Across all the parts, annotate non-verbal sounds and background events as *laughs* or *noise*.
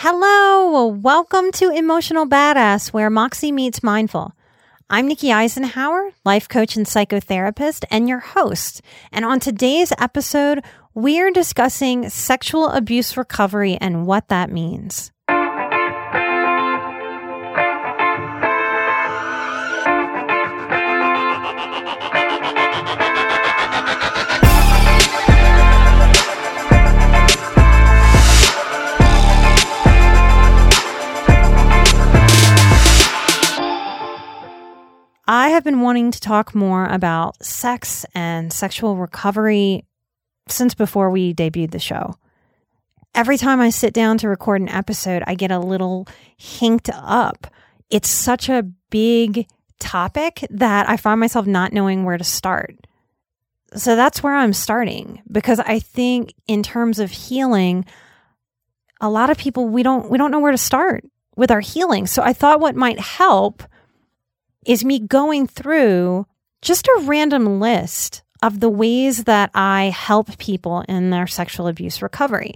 Hello, welcome to Emotional Badass, where Moxie meets Mindful. I'm Nikki Eisenhauer, life coach and psychotherapist, and your host. And on today's episode, we're discussing sexual abuse recovery and what that means. Have been wanting to talk more about sex and sexual recovery since before we debuted the show. Every time I sit down to record an episode, I get a little hinked up. It's such a big topic that I find myself not knowing where to start. So that's where I'm starting because I think in terms of healing, a lot of people we don't we don't know where to start with our healing. So I thought what might help is me going through just a random list of the ways that I help people in their sexual abuse recovery.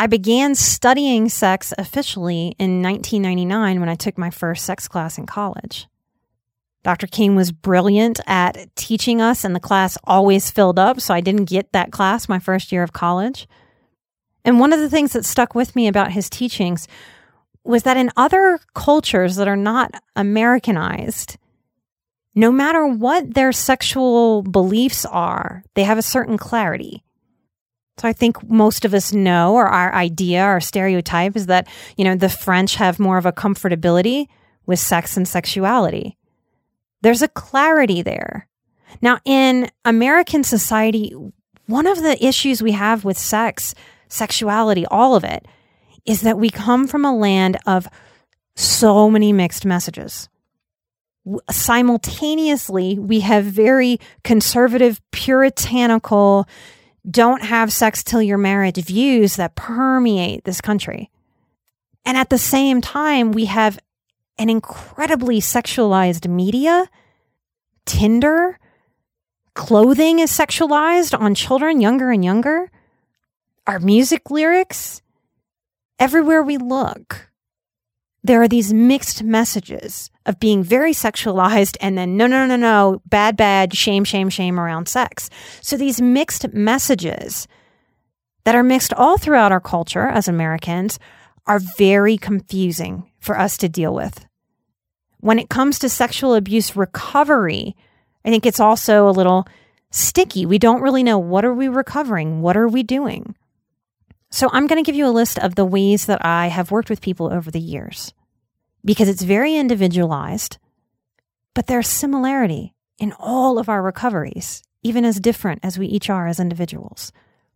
I began studying sex officially in 1999 when I took my first sex class in college. Dr. King was brilliant at teaching us, and the class always filled up, so I didn't get that class my first year of college. And one of the things that stuck with me about his teachings was that in other cultures that are not Americanized, no matter what their sexual beliefs are, they have a certain clarity. So I think most of us know, or our idea, our stereotype is that, you know, the French have more of a comfortability with sex and sexuality. There's a clarity there. Now, in American society, one of the issues we have with sex, sexuality, all of it, is that we come from a land of so many mixed messages. Simultaneously, we have very conservative, puritanical, don't have sex till you're married views that permeate this country. And at the same time, we have an incredibly sexualized media, Tinder, clothing is sexualized on children younger and younger. Our music lyrics, everywhere we look, there are these mixed messages of being very sexualized and then no, no, no, no, bad, bad, shame, shame, shame around sex. So these mixed messages that are mixed all throughout our culture as Americans are very confusing for us to deal with. When it comes to sexual abuse recovery, I think it's also a little sticky. We don't really know what are we recovering? What are we doing? So I'm going to give you a list of the ways that I have worked with people over the years because it's very individualized, but there's similarity in all of our recoveries, even as different as we each are as individuals.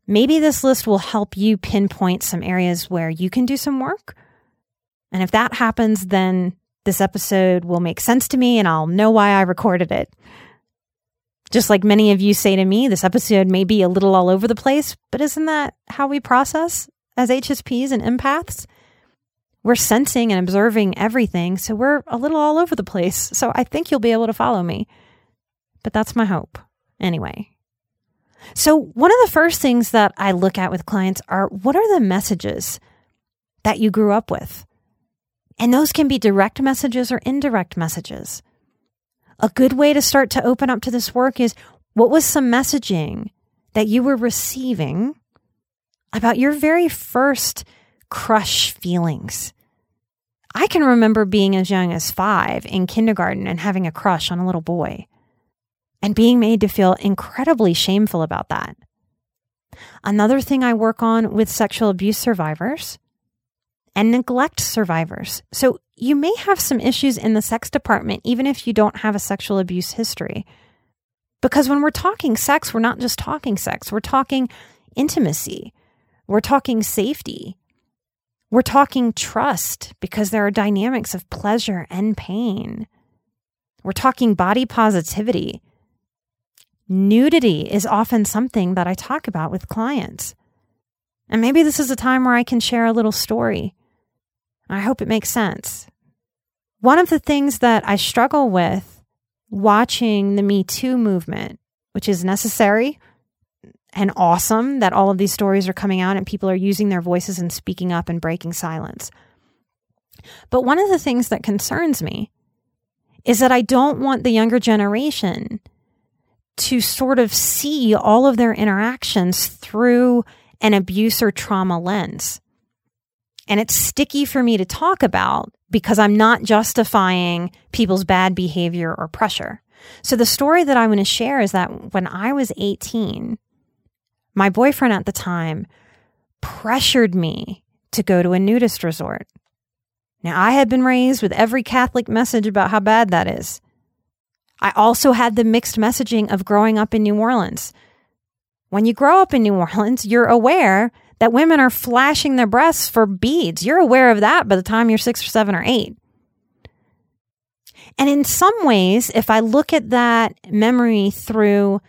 Maybe this list will help you pinpoint some areas where you can do some work. And if that happens, then this episode will make sense to me and I'll know why I recorded it. Just like many of you say to me, this episode may be a little all over the place, but isn't that how we process as HSPs and empaths? We're sensing and observing everything, so we're a little all over the place. So I think you'll be able to follow me. But that's my hope. Anyway. So, one of the first things that I look at with clients are what are the messages that you grew up with? And those can be direct messages or indirect messages a good way to start to open up to this work is what was some messaging that you were receiving about your very first crush feelings? I can remember being as young as five in kindergarten and having a crush on a little boy and being made to feel incredibly shameful about that. Another thing I work on with sexual abuse survivors and neglect survivors. So you may have some issues in the sex department, even if you don't have a sexual abuse history. Because when we're talking sex, we're not just talking sex, we're talking intimacy, we're talking safety, we're talking trust because there are dynamics of pleasure and pain. We're talking body positivity. Nudity is often something that I talk about with clients. And maybe this is a time where I can share a little story. I hope it makes sense. One of the things that I struggle with watching the Me Too movement, which is necessary and awesome that all of these stories are coming out and people are using their voices and speaking up and breaking silence. But one of the things that concerns me is that I don't want the younger generation to sort of see all of their interactions through an abuse or trauma lens. And it's sticky for me to talk about because I'm not justifying people's bad behavior or pressure. So the story that I'm going to share is that when I was 18, my boyfriend at the time pressured me to go to a nudist resort. Now, I had been raised with every Catholic message about how bad that is. I also had the mixed messaging of growing up in New Orleans. When you grow up in New Orleans, you're aware that women are flashing their breasts for beads. You're aware of that by the time you're six or seven or eight. And in some ways, if I look at that memory through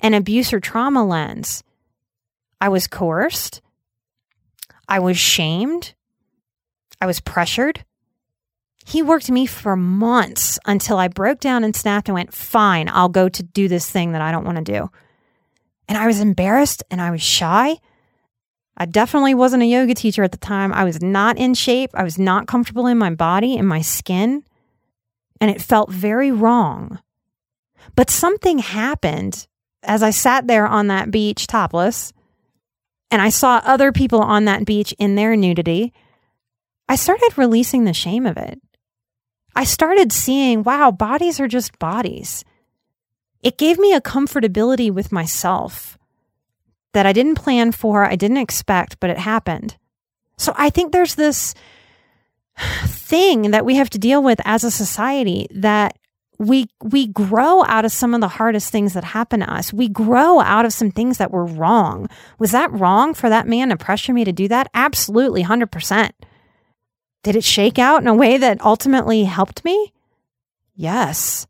an abuse or trauma lens, I was coerced. I was shamed. I was pressured. He worked me for months until I broke down and snapped and went, Fine, I'll go to do this thing that I don't want to do. And I was embarrassed and I was shy. I definitely wasn't a yoga teacher at the time. I was not in shape. I was not comfortable in my body, in my skin. And it felt very wrong. But something happened as I sat there on that beach topless and I saw other people on that beach in their nudity. I started releasing the shame of it. I started seeing, wow, bodies are just bodies. It gave me a comfortability with myself that I didn't plan for, I didn't expect, but it happened. So I think there's this thing that we have to deal with as a society that we we grow out of some of the hardest things that happen to us. We grow out of some things that were wrong. Was that wrong for that man to pressure me to do that? Absolutely, 100%. Did it shake out in a way that ultimately helped me? Yes.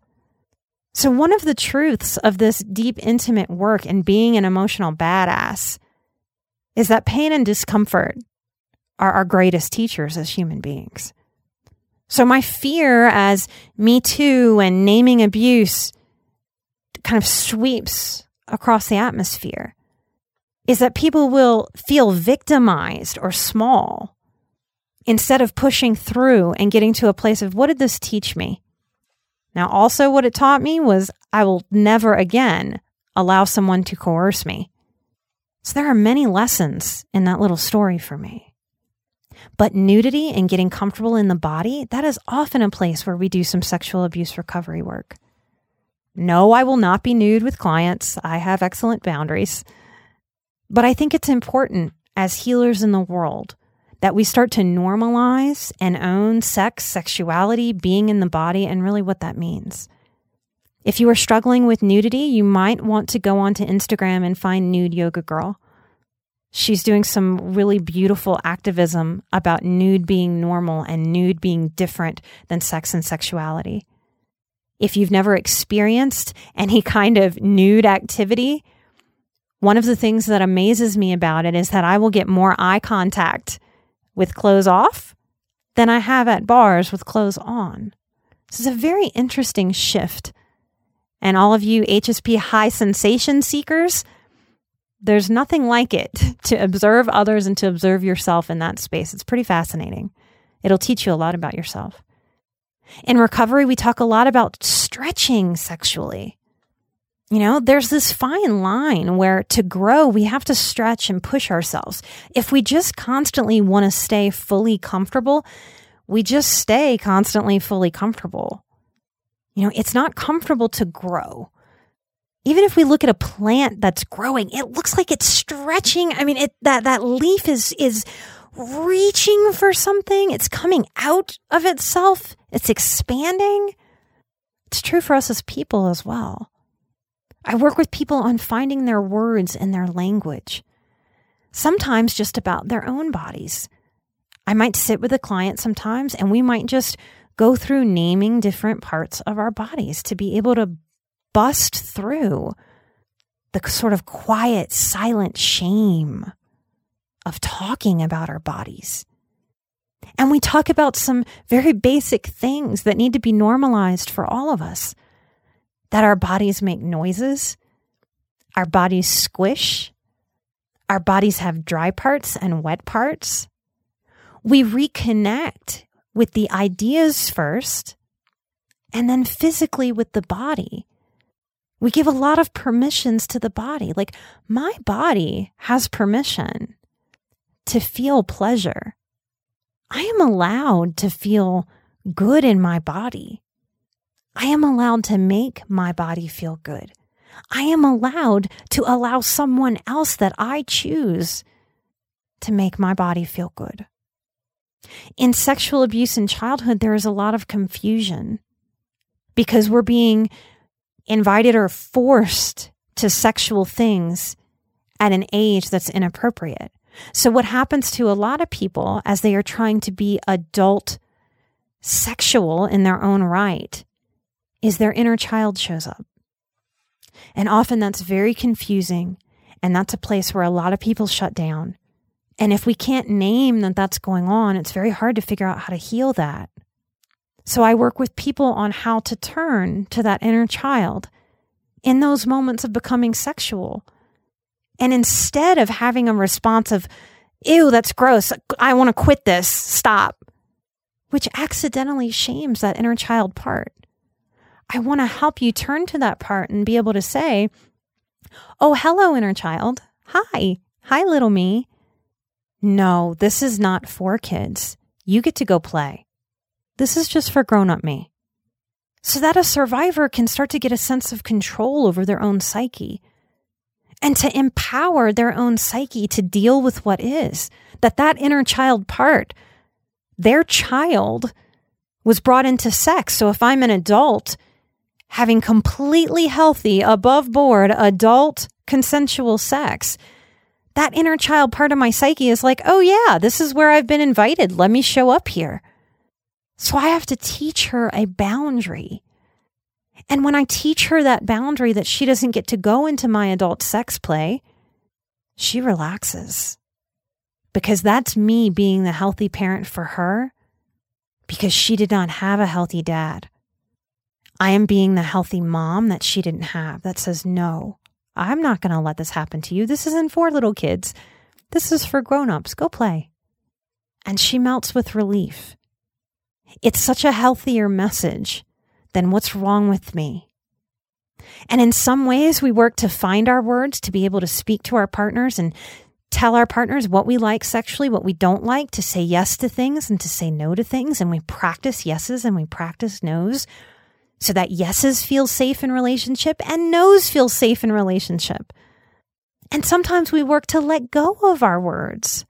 So, one of the truths of this deep, intimate work and being an emotional badass is that pain and discomfort are our greatest teachers as human beings. So, my fear as Me Too and naming abuse kind of sweeps across the atmosphere is that people will feel victimized or small instead of pushing through and getting to a place of what did this teach me? Now, also, what it taught me was I will never again allow someone to coerce me. So, there are many lessons in that little story for me. But nudity and getting comfortable in the body, that is often a place where we do some sexual abuse recovery work. No, I will not be nude with clients. I have excellent boundaries. But I think it's important as healers in the world that we start to normalize and own sex, sexuality, being in the body, and really what that means. If you are struggling with nudity, you might want to go onto Instagram and find Nude Yoga Girl. She's doing some really beautiful activism about nude being normal and nude being different than sex and sexuality. If you've never experienced any kind of nude activity, one of the things that amazes me about it is that I will get more eye contact with clothes off than I have at bars with clothes on. This is a very interesting shift. And all of you HSP high sensation seekers, there's nothing like it *laughs* to observe others and to observe yourself in that space. It's pretty fascinating. It'll teach you a lot about yourself. In recovery, we talk a lot about stretching sexually. You know, there's this fine line where to grow, we have to stretch and push ourselves. If we just constantly want to stay fully comfortable, we just stay constantly fully comfortable. You know, it's not comfortable to grow. Even if we look at a plant that's growing, it looks like it's stretching. I mean, it, that, that leaf is, is reaching for something. It's coming out of itself. It's expanding. It's true for us as people as well. I work with people on finding their words and their language, sometimes just about their own bodies. I might sit with a client sometimes and we might just go through naming different parts of our bodies to be able to bust through the sort of quiet, silent shame of talking about our bodies. And we talk about some very basic things that need to be normalized for all of us that our bodies make noises, our bodies squish, our bodies have dry parts and wet parts. We reconnect with the ideas first and then physically with the body. We give a lot of permissions to the body. Like, my body has permission to feel pleasure. I am allowed to feel good in my body. I am allowed to make my body feel good. I am allowed to allow someone else that I choose to make my body feel good. In sexual abuse in childhood, there is a lot of confusion because we're being invited or forced to sexual things at an age that's inappropriate. So, what happens to a lot of people as they are trying to be adult sexual in their own right is their inner child shows up. And often that's very confusing. And that's a place where a lot of people shut down. And if we can't name that that's going on, it's very hard to figure out how to heal that. So I work with people on how to turn to that inner child in those moments of becoming sexual and instead of having a response of, ew, that's gross, I want to quit this, stop, which accidentally shames that inner child part. I want to help you turn to that part and be able to say, oh, hello, inner child. Hi. Hi, little me. No, this is not for kids. You get to go play. This is just for grown up me. So that a survivor can start to get a sense of control over their own psyche and to empower their own psyche to deal with what is. That that inner child part, their child was brought into sex. So if I'm an adult having completely healthy, above board, adult consensual sex, that inner child part of my psyche is like, oh yeah, this is where I've been invited. Let me show up here. So I have to teach her a boundary and when I teach her that boundary that she doesn't get to go into my adult sex play, she relaxes because that's me being the healthy parent for her because she did not have a healthy dad. I am being the healthy mom that she didn't have that says, no, I'm not going to let this happen to you. This isn't for little kids. This is for grown-ups. Go play. And she melts with relief. It's such a healthier message then what's wrong with me? And in some ways, we work to find our words to be able to speak to our partners and tell our partners what we like sexually, what we don't like, to say yes to things and to say no to things. And we practice yeses and we practice nos so that yeses feel safe in relationship and nos feel safe in relationship. And sometimes we work to let go of our words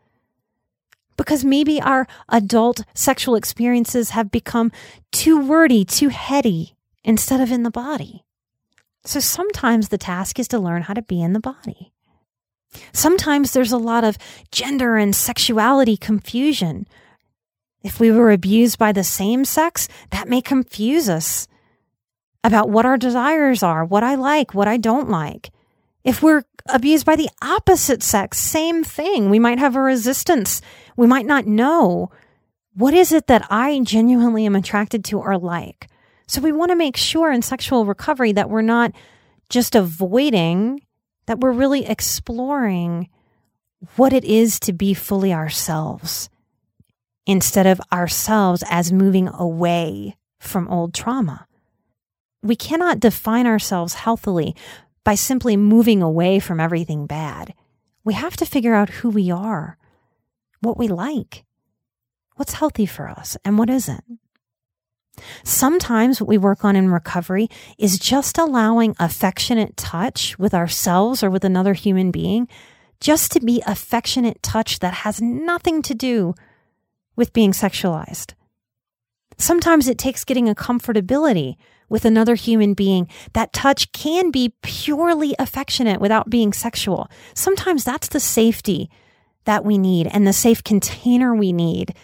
because maybe our adult sexual experiences have become too wordy, too heady instead of in the body. So sometimes the task is to learn how to be in the body. Sometimes there's a lot of gender and sexuality confusion. If we were abused by the same sex, that may confuse us about what our desires are, what I like, what I don't like. If we're abused by the opposite sex, same thing. We might have a resistance we might not know what is it that I genuinely am attracted to or like. So we want to make sure in sexual recovery that we're not just avoiding, that we're really exploring what it is to be fully ourselves instead of ourselves as moving away from old trauma. We cannot define ourselves healthily by simply moving away from everything bad. We have to figure out who we are what we like, what's healthy for us and what isn't. Sometimes what we work on in recovery is just allowing affectionate touch with ourselves or with another human being, just to be affectionate touch that has nothing to do with being sexualized. Sometimes it takes getting a comfortability with another human being. That touch can be purely affectionate without being sexual. Sometimes that's the safety that we need and the safe container we need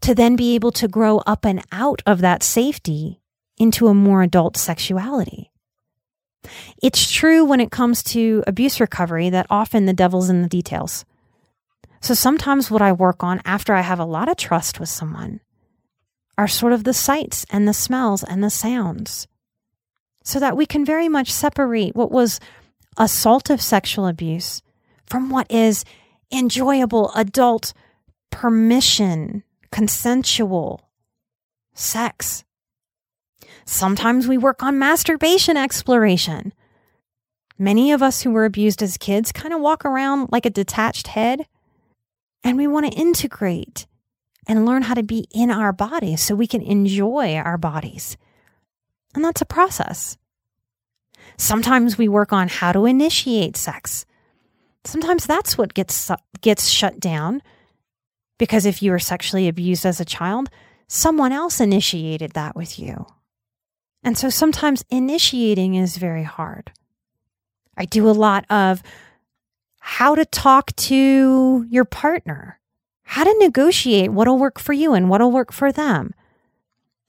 to then be able to grow up and out of that safety into a more adult sexuality. It's true when it comes to abuse recovery that often the devil's in the details. So sometimes what I work on after I have a lot of trust with someone are sort of the sights and the smells and the sounds so that we can very much separate what was assaultive sexual abuse from what is enjoyable adult permission consensual sex. Sometimes we work on masturbation exploration. Many of us who were abused as kids kind of walk around like a detached head, and we want to integrate and learn how to be in our bodies so we can enjoy our bodies. And that's a process. Sometimes we work on how to initiate sex. Sometimes that's what gets gets shut down because if you were sexually abused as a child, someone else initiated that with you. And so sometimes initiating is very hard. I do a lot of how to talk to your partner, how to negotiate what'll work for you and what'll work for them,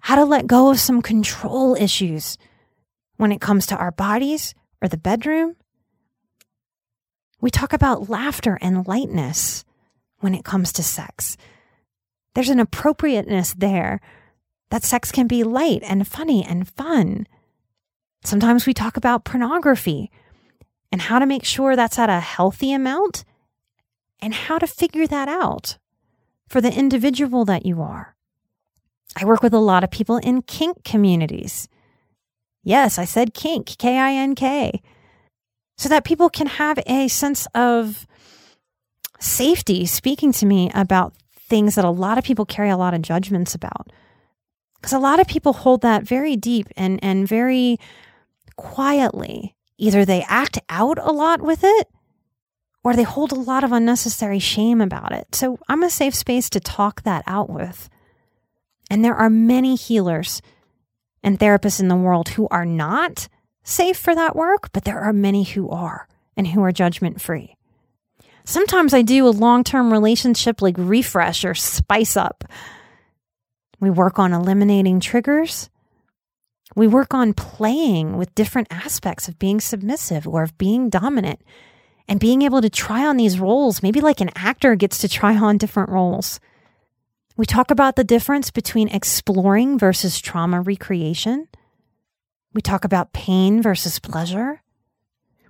how to let go of some control issues when it comes to our bodies or the bedroom. We talk about laughter and lightness when it comes to sex. There's an appropriateness there that sex can be light and funny and fun. Sometimes we talk about pornography and how to make sure that's at a healthy amount and how to figure that out for the individual that you are. I work with a lot of people in kink communities. Yes, I said kink, K I N K, so that people can have a sense of safety speaking to me about things that a lot of people carry a lot of judgments about. Because a lot of people hold that very deep and, and very quietly. Either they act out a lot with it or they hold a lot of unnecessary shame about it. So I'm a safe space to talk that out with. And there are many healers and therapists in the world who are not safe for that work, but there are many who are and who are judgment free. Sometimes I do a long term relationship like refresh or spice up. We work on eliminating triggers. We work on playing with different aspects of being submissive or of being dominant and being able to try on these roles, maybe like an actor gets to try on different roles. We talk about the difference between exploring versus trauma recreation. We talk about pain versus pleasure.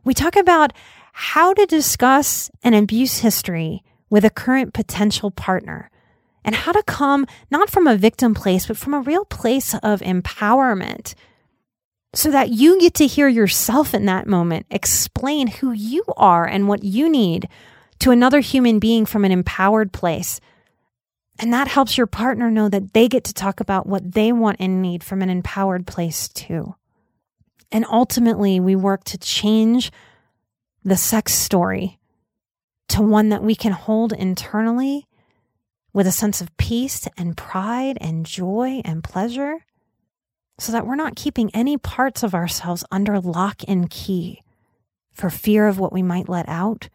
We talk about how to discuss an abuse history with a current potential partner and how to come not from a victim place, but from a real place of empowerment so that you get to hear yourself in that moment explain who you are and what you need to another human being from an empowered place. And that helps your partner know that they get to talk about what they want and need from an empowered place too. And ultimately, we work to change the sex story to one that we can hold internally with a sense of peace and pride and joy and pleasure so that we're not keeping any parts of ourselves under lock and key for fear of what we might let out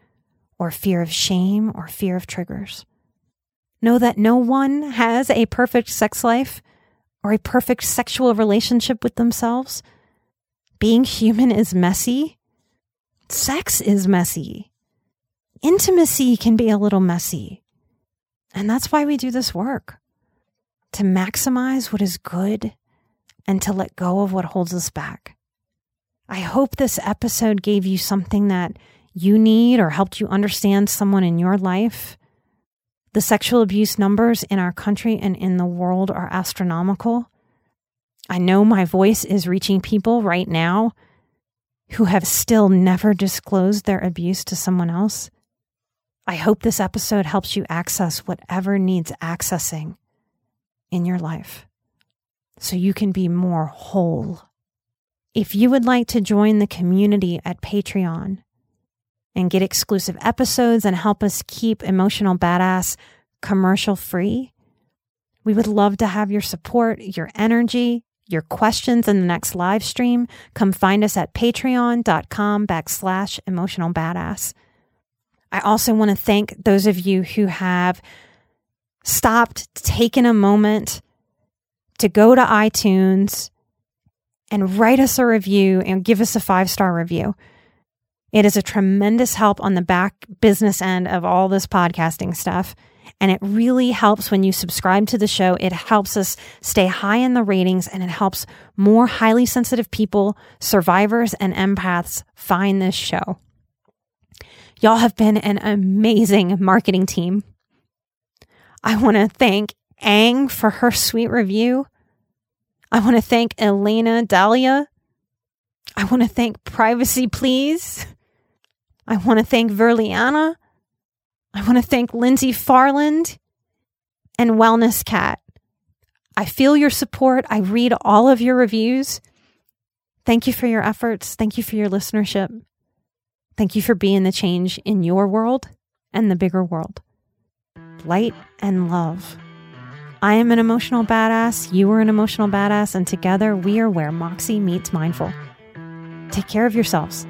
or fear of shame or fear of triggers. Know that no one has a perfect sex life or a perfect sexual relationship with themselves. Being human is messy Sex is messy. Intimacy can be a little messy. And that's why we do this work to maximize what is good and to let go of what holds us back. I hope this episode gave you something that you need or helped you understand someone in your life. The sexual abuse numbers in our country and in the world are astronomical. I know my voice is reaching people right now who have still never disclosed their abuse to someone else. I hope this episode helps you access whatever needs accessing in your life so you can be more whole. If you would like to join the community at Patreon and get exclusive episodes and help us keep Emotional Badass commercial free, we would love to have your support, your energy, your questions in the next live stream. Come find us at patreon.com backslash emotional badass. I also want to thank those of you who have stopped, taken a moment to go to iTunes and write us a review and give us a five star review. It is a tremendous help on the back business end of all this podcasting stuff. And it really helps when you subscribe to the show. It helps us stay high in the ratings and it helps more highly sensitive people, survivors, and empaths find this show. Y'all have been an amazing marketing team. I want to thank Ang for her sweet review. I want to thank Elena Dahlia. I want to thank Privacy Please. I want to thank Verliana. I want to thank Lindsay Farland and Wellness Cat. I feel your support. I read all of your reviews. Thank you for your efforts. Thank you for your listenership. Thank you for being the change in your world and the bigger world. Light and love. I am an emotional badass. You are an emotional badass. And together we are where Moxie meets mindful. Take care of yourselves.